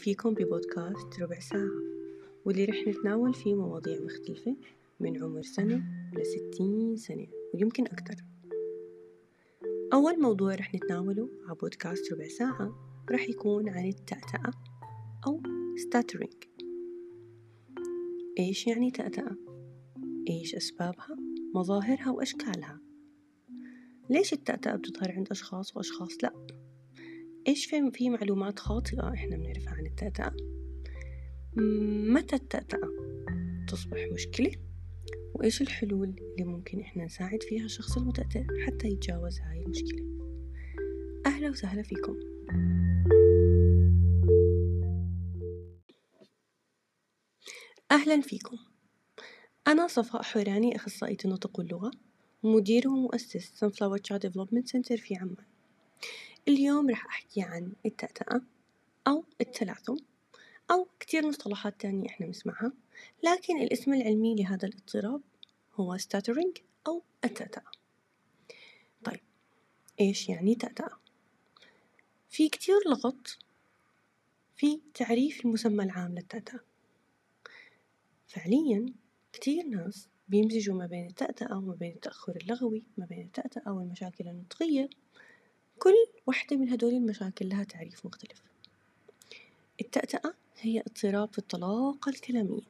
فيكم ببودكاست ربع ساعة واللي رح نتناول فيه مواضيع مختلفة من عمر سنة لستين سنة ويمكن أكثر أول موضوع رح نتناوله على بودكاست ربع ساعة رح يكون عن التأتأة أو ستاترينج إيش يعني تأتأة؟ إيش أسبابها؟ مظاهرها وأشكالها ليش التأتأة بتظهر عند أشخاص وأشخاص لأ؟ إيش في في معلومات خاطئة إحنا بنعرفها عن التأتأة؟ متى التأتأة تصبح مشكلة؟ وإيش الحلول اللي ممكن إحنا نساعد فيها الشخص المتأتئ حتى يتجاوز هاي المشكلة؟ أهلا وسهلا فيكم أهلا فيكم أنا صفاء حوراني أخصائية النطق واللغة مدير ومؤسس Sunflower Child Development Center في عمان اليوم راح أحكي عن التأتأة أو التلعثم أو كتير مصطلحات تانية إحنا نسمعها لكن الاسم العلمي لهذا الاضطراب هو stuttering أو التأتأة طيب إيش يعني تأتأة؟ في كتير لغط في تعريف المسمى العام للتأتأة فعليا كتير ناس بيمزجوا ما بين التأتأة وما بين التأخر اللغوي ما بين التأتأة والمشاكل النطقية. كل واحدة من هدول المشاكل لها تعريف مختلف. التأتأة هي اضطراب في الطلاقة الكلامية.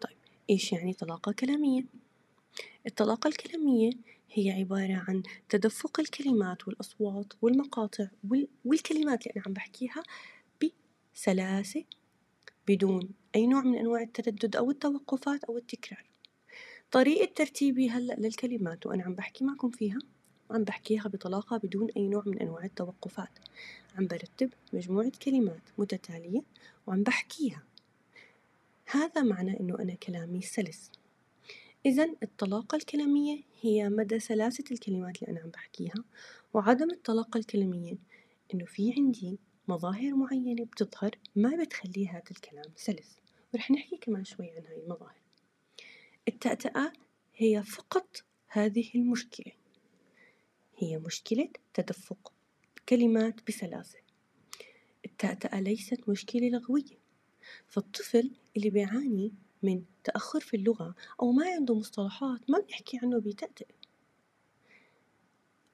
طيب إيش يعني طلاقة كلامية؟ الطلاقة الكلامية هي عبارة عن تدفق الكلمات والأصوات والمقاطع والكلمات اللي أنا عم بحكيها بسلاسة بدون أي نوع من أنواع التردد أو التوقفات أو التكرار. طريقة ترتيبي هلأ للكلمات وأنا عم بحكي معكم فيها عم بحكيها بطلاقة بدون أي نوع من أنواع التوقفات. عم برتب مجموعة كلمات متتالية وعم بحكيها. هذا معنى أنه أنا كلامي سلس. إذا الطلاقة الكلامية هي مدى سلاسة الكلمات اللي أنا عم بحكيها وعدم الطلاقة الكلامية. إنه في عندي مظاهر معينة بتظهر ما بتخلي هذا الكلام سلس. ورح نحكي كمان شوي عن هاي المظاهر. التأتأة هي فقط هذه المشكلة. هي مشكلة تدفق كلمات بسلاسة. التأتأة ليست مشكلة لغوية. فالطفل اللي بيعاني من تأخر في اللغة أو ما عنده مصطلحات ما بنحكي عنه بيتأتئ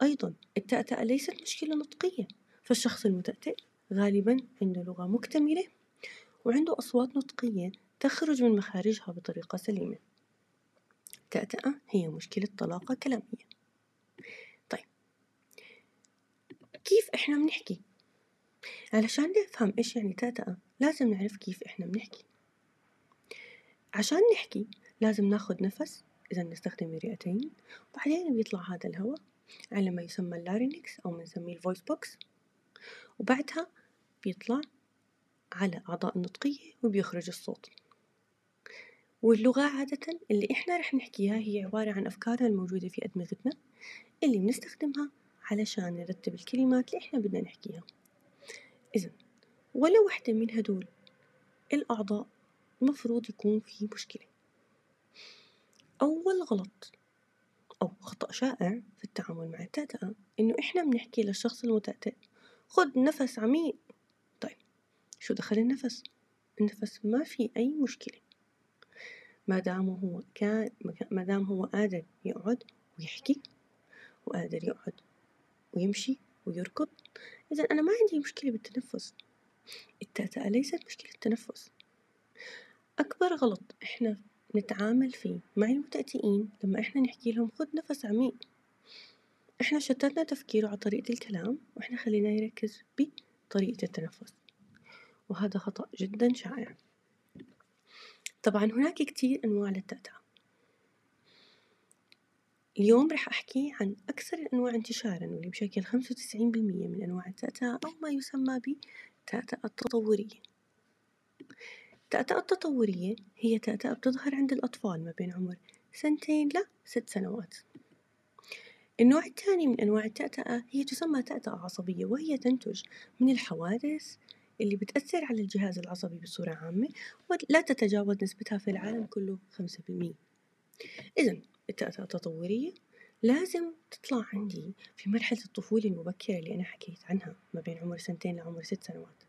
أيضا التأتأة ليست مشكلة نطقية. فالشخص المتأتئ غالبا عنده لغة مكتملة وعنده أصوات نطقية تخرج من مخارجها بطريقة سليمة. التأتأة هي مشكلة طلاقة كلامية طيب كيف إحنا بنحكي؟ علشان نفهم إيش يعني تأتأة لازم نعرف كيف إحنا بنحكي عشان نحكي لازم ناخد نفس إذا نستخدم الرئتين وبعدين بيطلع هذا الهواء على ما يسمى ال larynx أو بنسميه ال voice box وبعدها بيطلع على أعضاء النطقية وبيخرج الصوت واللغة عادة اللي إحنا رح نحكيها هي عبارة عن أفكارنا الموجودة في أدمغتنا اللي بنستخدمها علشان نرتب الكلمات اللي إحنا بدنا نحكيها. إذا ولا وحدة من هدول الأعضاء المفروض يكون في مشكلة. أول غلط أو خطأ شائع في التعامل مع التأتأة إنه إحنا بنحكي للشخص المتأتئ خد نفس عميق. طيب شو دخل النفس؟ النفس ما في أي مشكلة. ما دام هو كان ما دام هو قادر يقعد ويحكي وقادر يقعد ويمشي ويركض. إذا أنا ما عندي مشكلة بالتنفس. التأتأة ليست مشكلة تنفس أكبر غلط إحنا نتعامل فيه مع المتأتئين لما إحنا نحكي لهم خد نفس عميق. إحنا شتتنا تفكيره على طريقة الكلام وإحنا خليناه يركز بطريقة التنفس. وهذا خطأ جدا شائع. طبعا هناك كتير أنواع للتأتأة اليوم رح أحكي عن أكثر الأنواع انتشارا واللي بشكل خمسة وتسعين بالمية من أنواع التأتأة أو ما يسمى بالتأتأة التطورية. التأتأة التطورية هي تأتأة بتظهر عند الأطفال ما بين عمر سنتين لست سنوات. النوع الثاني من أنواع التأتأة هي تسمى تأتأة عصبية وهي تنتج من الحوادث اللي بتأثر على الجهاز العصبي بصورة عامة ولا تتجاوز نسبتها في العالم كله خمسة بالمية. إذا التأتأة التطورية لازم تطلع عندي في مرحلة الطفولة المبكرة اللي أنا حكيت عنها ما بين عمر سنتين لعمر ست سنوات.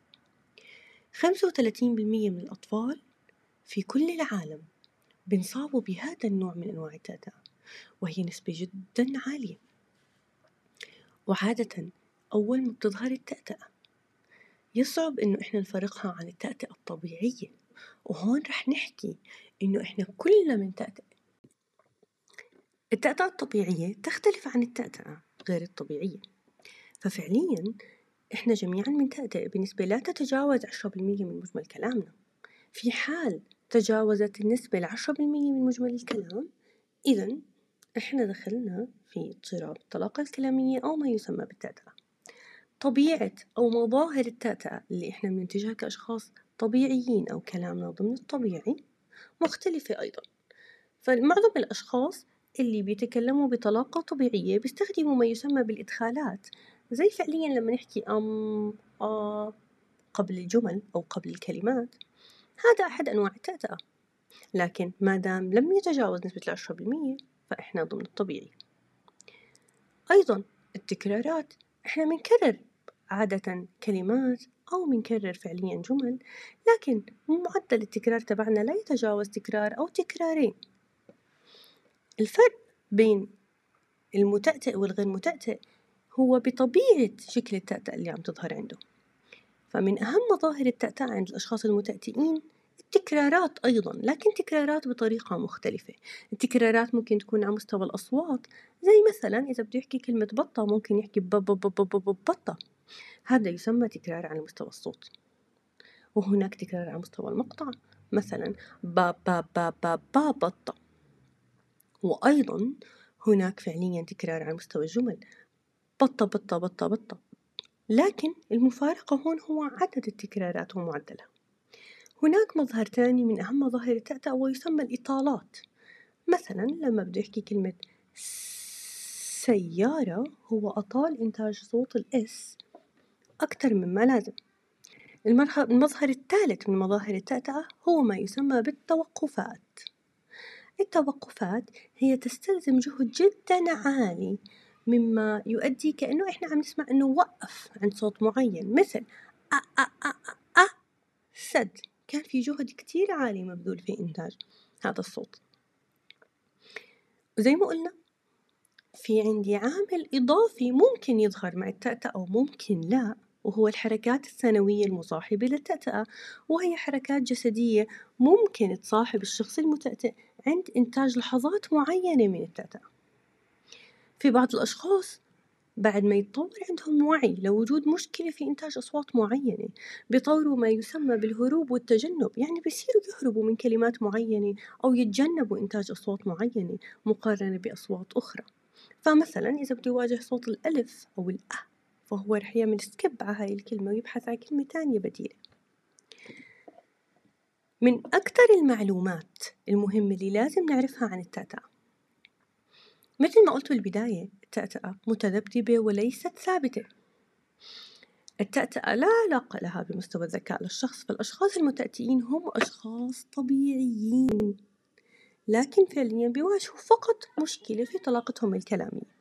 خمسة وثلاثين بالمية من الأطفال في كل العالم بنصابوا بهذا النوع من أنواع التأتأة وهي نسبة جدا عالية. وعادة أول ما بتظهر التأتأة يصعب إنه إحنا نفرقها عن التأتأة الطبيعية وهون رح نحكي إنه إحنا كلنا بنتأتأ التأتأة الطبيعية تختلف عن التأتأة غير الطبيعية. ففعليا إحنا جميعا بنتأتأ بنسبة لا تتجاوز عشرة بالمية من مجمل كلامنا. في حال تجاوزت النسبة العشرة بالمية من مجمل الكلام إذا إحنا دخلنا في اضطراب الطلاقة الكلامية أو ما يسمى بالتأتأة. طبيعة أو مظاهر التأتأة اللي إحنا بننتجها كأشخاص طبيعيين أو كلامنا ضمن الطبيعي مختلفة أيضا. فمعظم الأشخاص اللي بيتكلموا بطلاقة طبيعية بيستخدموا ما يسمى بالإدخالات. زي فعليا لما نحكي أم آ قبل الجمل أو قبل الكلمات. هذا أحد أنواع التأتأة. لكن ما دام لم يتجاوز نسبة العشرة بالمية فإحنا ضمن الطبيعي. أيضا التكرارات. إحنا بنكرر عادة كلمات أو بنكرر فعليا جمل لكن معدل التكرار تبعنا لا يتجاوز تكرار أو تكرارين. الفرق بين المتأتئ والغير متأتئ هو بطبيعة شكل التأتأة اللي عم تظهر عنده. فمن أهم مظاهر التأتأة عند الأشخاص المتأتئين التكرارات أيضا لكن تكرارات بطريقة مختلفة. التكرارات ممكن تكون على مستوى الأصوات زي مثلا إذا بده يحكي كلمة بطة ممكن يحكي بطة. هذا يسمى تكرار على مستوى الصوت. وهناك تكرار على مستوى المقطع مثلا با با با با با بطة. وأيضا هناك فعليا تكرار على مستوى الجمل بطة بطة بطة بطة. لكن المفارقة هون هو عدد التكرارات ومعدلها هناك مظهر ثاني من أهم مظاهر التأتأة ويسمى الإطالات. مثلا لما بده يحكي كلمة سيارة هو أطال إنتاج صوت الإس أكثر مما لازم. المظهر الثالث من مظاهر التأتأة هو ما يسمى بالتوقفات. التوقفات هي تستلزم جهد جدا عالي مما يؤدي كأنه إحنا عم نسمع إنه وقف عند صوت معين. مثل أ أ أ أ, أ سد. كان في جهد كتير عالي مبذول في إنتاج هذا الصوت. وزي ما قلنا في عندي عامل إضافي ممكن يظهر مع التأتأة أو ممكن لا. وهو الحركات الثانوية المصاحبة للتأتأة وهي حركات جسدية ممكن تصاحب الشخص المتأتئ عند إنتاج لحظات معينة من التأتأة. في بعض الأشخاص بعد ما يتطور عندهم وعي لوجود مشكلة في إنتاج أصوات معينة بيطوروا ما يسمى بالهروب والتجنب يعني بيصيروا يهربوا من كلمات معينة أو يتجنبوا إنتاج أصوات معينة مقارنة بأصوات أخرى. فمثلا إذا بده يواجه صوت الألف أو الأ فهو رح يعمل سكيب على هاي الكلمة ويبحث عن كلمة تانية بديلة. من أكثر المعلومات المهمة اللي لازم نعرفها عن التأتأة. مثل ما قلت بالبداية التأتأة متذبذبة وليست ثابتة. التأتأة لا علاقة لها بمستوى الذكاء. للشخص فالأشخاص المتأتئين هم أشخاص طبيعيين. لكن فعليا بيواجهوا فقط مشكلة في طلاقتهم الكلامية.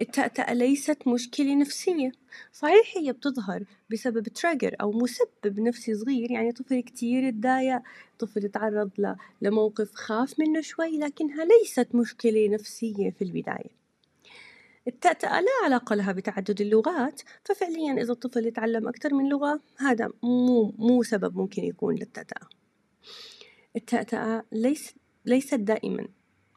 التأتأة ليست مشكلة نفسية. صحيح هي بتظهر بسبب تراجر أو مسبب نفسي صغير يعني طفل كتير تضايق طفل تعرض لموقف خاف منه شوي لكنها ليست مشكلة نفسية في البداية. التأتأة لا علاقة لها بتعدد اللغات ففعليا إذا الطفل يتعلم أكثر من لغة هذا مو مو سبب ممكن يكون للتأتأة. التأتأة ليست ليست دائما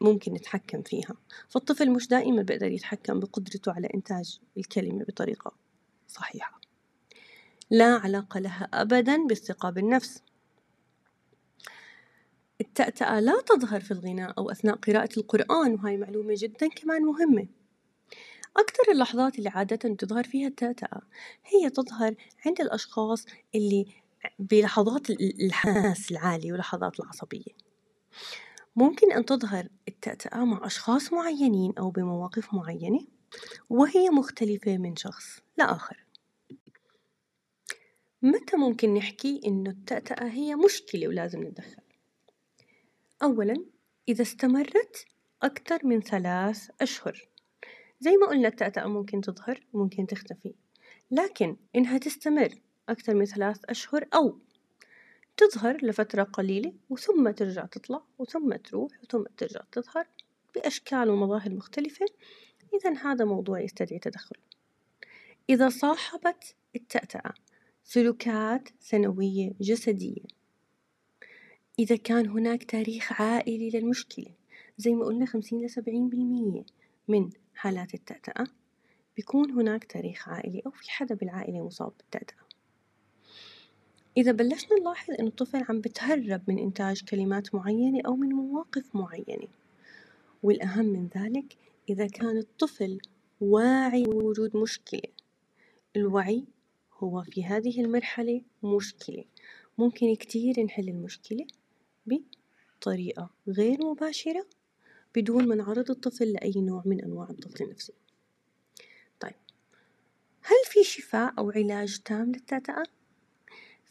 ممكن نتحكم فيها. فالطفل مش دائما بيقدر يتحكم بقدرته على إنتاج الكلمة بطريقة صحيحة. لا علاقة لها أبدا بالثقة بالنفس التأتأة لا تظهر في الغناء أو أثناء قراءة القرآن وهاي معلومة جدا كمان مهمة. أكثر اللحظات اللي عادة تظهر فيها التأتأة هي تظهر عند الأشخاص اللي بلحظات الحماس العالي ولحظات العصبية. ممكن أن تظهر التأتأة مع أشخاص معينين أو بمواقف معينة وهي مختلفة من شخص لآخر. متى ممكن نحكي إنه التأتأة هي مشكلة ولازم نتدخل؟ أولا إذا استمرت أكثر من ثلاث أشهر. زي ما قلنا التأتأة ممكن تظهر وممكن تختفي. لكن إنها تستمر أكثر من ثلاث أشهر أو تظهر لفترة قليلة وثم ترجع تطلع وثم تروح وثم ترجع تظهر بأشكال ومظاهر مختلفة. إذا هذا موضوع يستدعي تدخل. إذا صاحبت التأتأة سلوكات سنوية جسدية إذا كان هناك تاريخ عائلي للمشكلة زي ما قلنا خمسين لسبعين بالمية من حالات التأتأة بيكون هناك تاريخ عائلي أو في حدا بالعائلة مصاب بالتأتأة. إذا بلشنا نلاحظ إنه الطفل عم بتهرب من إنتاج كلمات معينة أو من مواقف معينة والأهم من ذلك إذا كان الطفل واعي بوجود مشكلة الوعي هو في هذه المرحلة مشكلة ممكن كتير نحل المشكلة بطريقة غير مباشرة بدون ما نعرض الطفل لأي نوع من أنواع الضغط النفسي طيب هل في شفاء أو علاج تام للتأتأة؟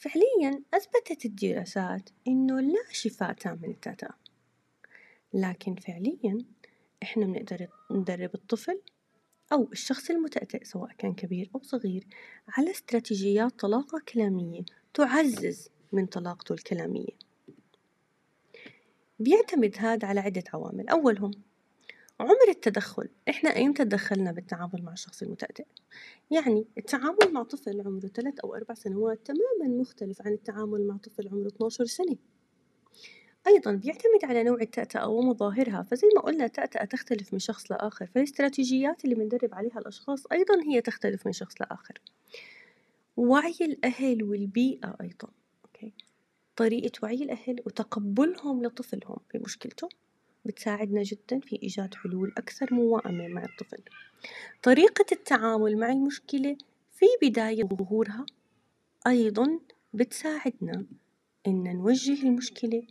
فعليا أثبتت الدراسات إنه لا شفاء تام من التأتأة لكن فعليا إحنا بنقدر ندرب الطفل أو الشخص المتأتئ سواء كان كبير أو صغير على استراتيجيات طلاقة كلامية تعزز من طلاقته الكلامية. بيعتمد هذا على عدة عوامل. أولهم عمر التدخل إحنا إمتى تدخلنا بالتعامل مع الشخص المتأتئ يعني التعامل مع طفل عمره ثلاث أو أربع سنوات تماما مختلف عن التعامل مع طفل عمره 12 سنة. أيضا بيعتمد على نوع التأتأة ومظاهرها فزي ما قلنا التأتأة تختلف من شخص لآخر فالاستراتيجيات اللي بندرب عليها الأشخاص أيضا هي تختلف من شخص لآخر. وعي الأهل والبيئة أيضا أوكي. طريقة وعي الأهل وتقبلهم لطفلهم بمشكلته بتساعدنا جدا في إيجاد حلول أكثر موائمة مع الطفل. طريقة التعامل مع المشكلة في بداية ظهورها أيضا بتساعدنا إن نوجه المشكلة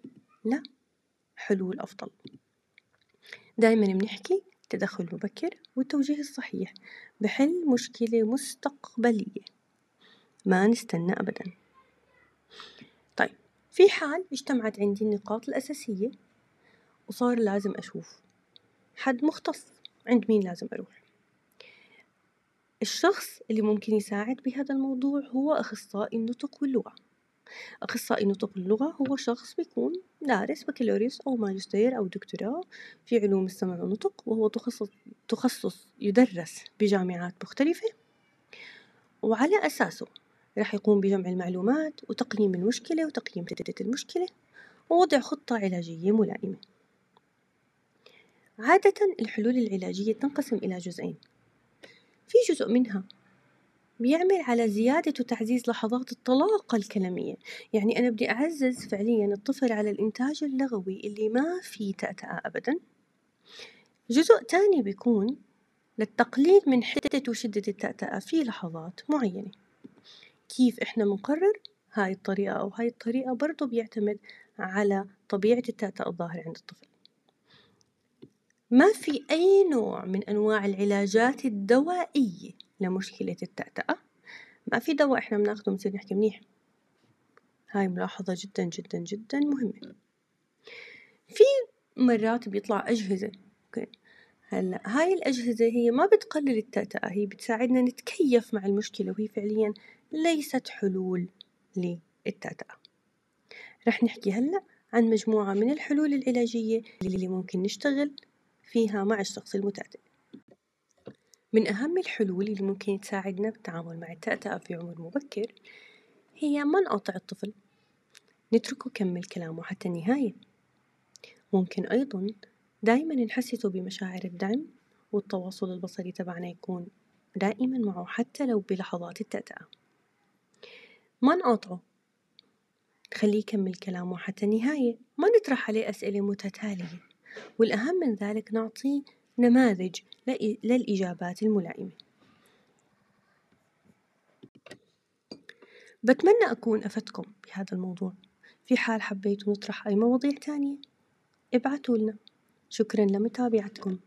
لحلول أفضل. دايما بنحكي التدخل المبكر والتوجيه الصحيح بحل مشكلة مستقبلية. ما نستنى أبدا. طيب في حال اجتمعت عندي النقاط الأساسية وصار لازم أشوف. حد مختص عند مين لازم أروح. الشخص اللي ممكن يساعد بهذا الموضوع هو أخصائي النطق واللغة أخصائي نطق اللغة هو شخص بيكون دارس بكالوريوس أو ماجستير أو دكتوراه في علوم السمع والنطق وهو تخصص تخصص يدرس بجامعات مختلفة. وعلى أساسه راح يقوم بجمع المعلومات وتقييم المشكلة وتقييم جدة المشكلة ووضع خطة علاجية ملائمة. عادة الحلول العلاجية تنقسم إلى جزئين. في جزء منها بيعمل على زيادة وتعزيز لحظات الطلاقة الكلامية. يعني أنا بدي أعزز فعليا الطفل على الإنتاج اللغوي اللي ما فيه تأتأة أبدا. جزء تاني بيكون للتقليل من حدة وشدة التأتأة في لحظات معينة. كيف إحنا بنقرر؟ هاي الطريقة أو هاي الطريقة برضو بيعتمد على طبيعة التأتأة الظاهرة عند الطفل. ما في أي نوع من أنواع العلاجات الدوائية لمشكلة التأتأة؟ ما في دواء إحنا بناخده بنصير نحكي منيح. هاي ملاحظة جدا جدا جدا مهمة. في مرات بيطلع أجهزة أوكي. هلا هاي الأجهزة هي ما بتقلل التأتأة هي بتساعدنا نتكيف مع المشكلة وهي فعليا ليست حلول للتأتأة. رح نحكي هلا عن مجموعة من الحلول العلاجية اللي ممكن نشتغل فيها مع الشخص المتأتئ من أهم الحلول اللي ممكن تساعدنا بالتعامل مع التأتأة في عمر مبكر هي ما نقاطع الطفل. نتركه يكمل كلامه حتى النهاية. ممكن أيضا دايما نحسسه بمشاعر الدعم والتواصل البصري تبعنا يكون دائما معه حتى لو بلحظات التأتأة. ما نقاطعه نخليه يكمل كلامه حتى النهاية. ما نطرح عليه أسئلة متتالية. والأهم من ذلك نعطيه نماذج للإجابات الملائمة. بتمنى أكون أفدتكم بهذا الموضوع. في حال حبيتوا نطرح أي مواضيع تانية ابعتوا لنا شكرا لمتابعتكم.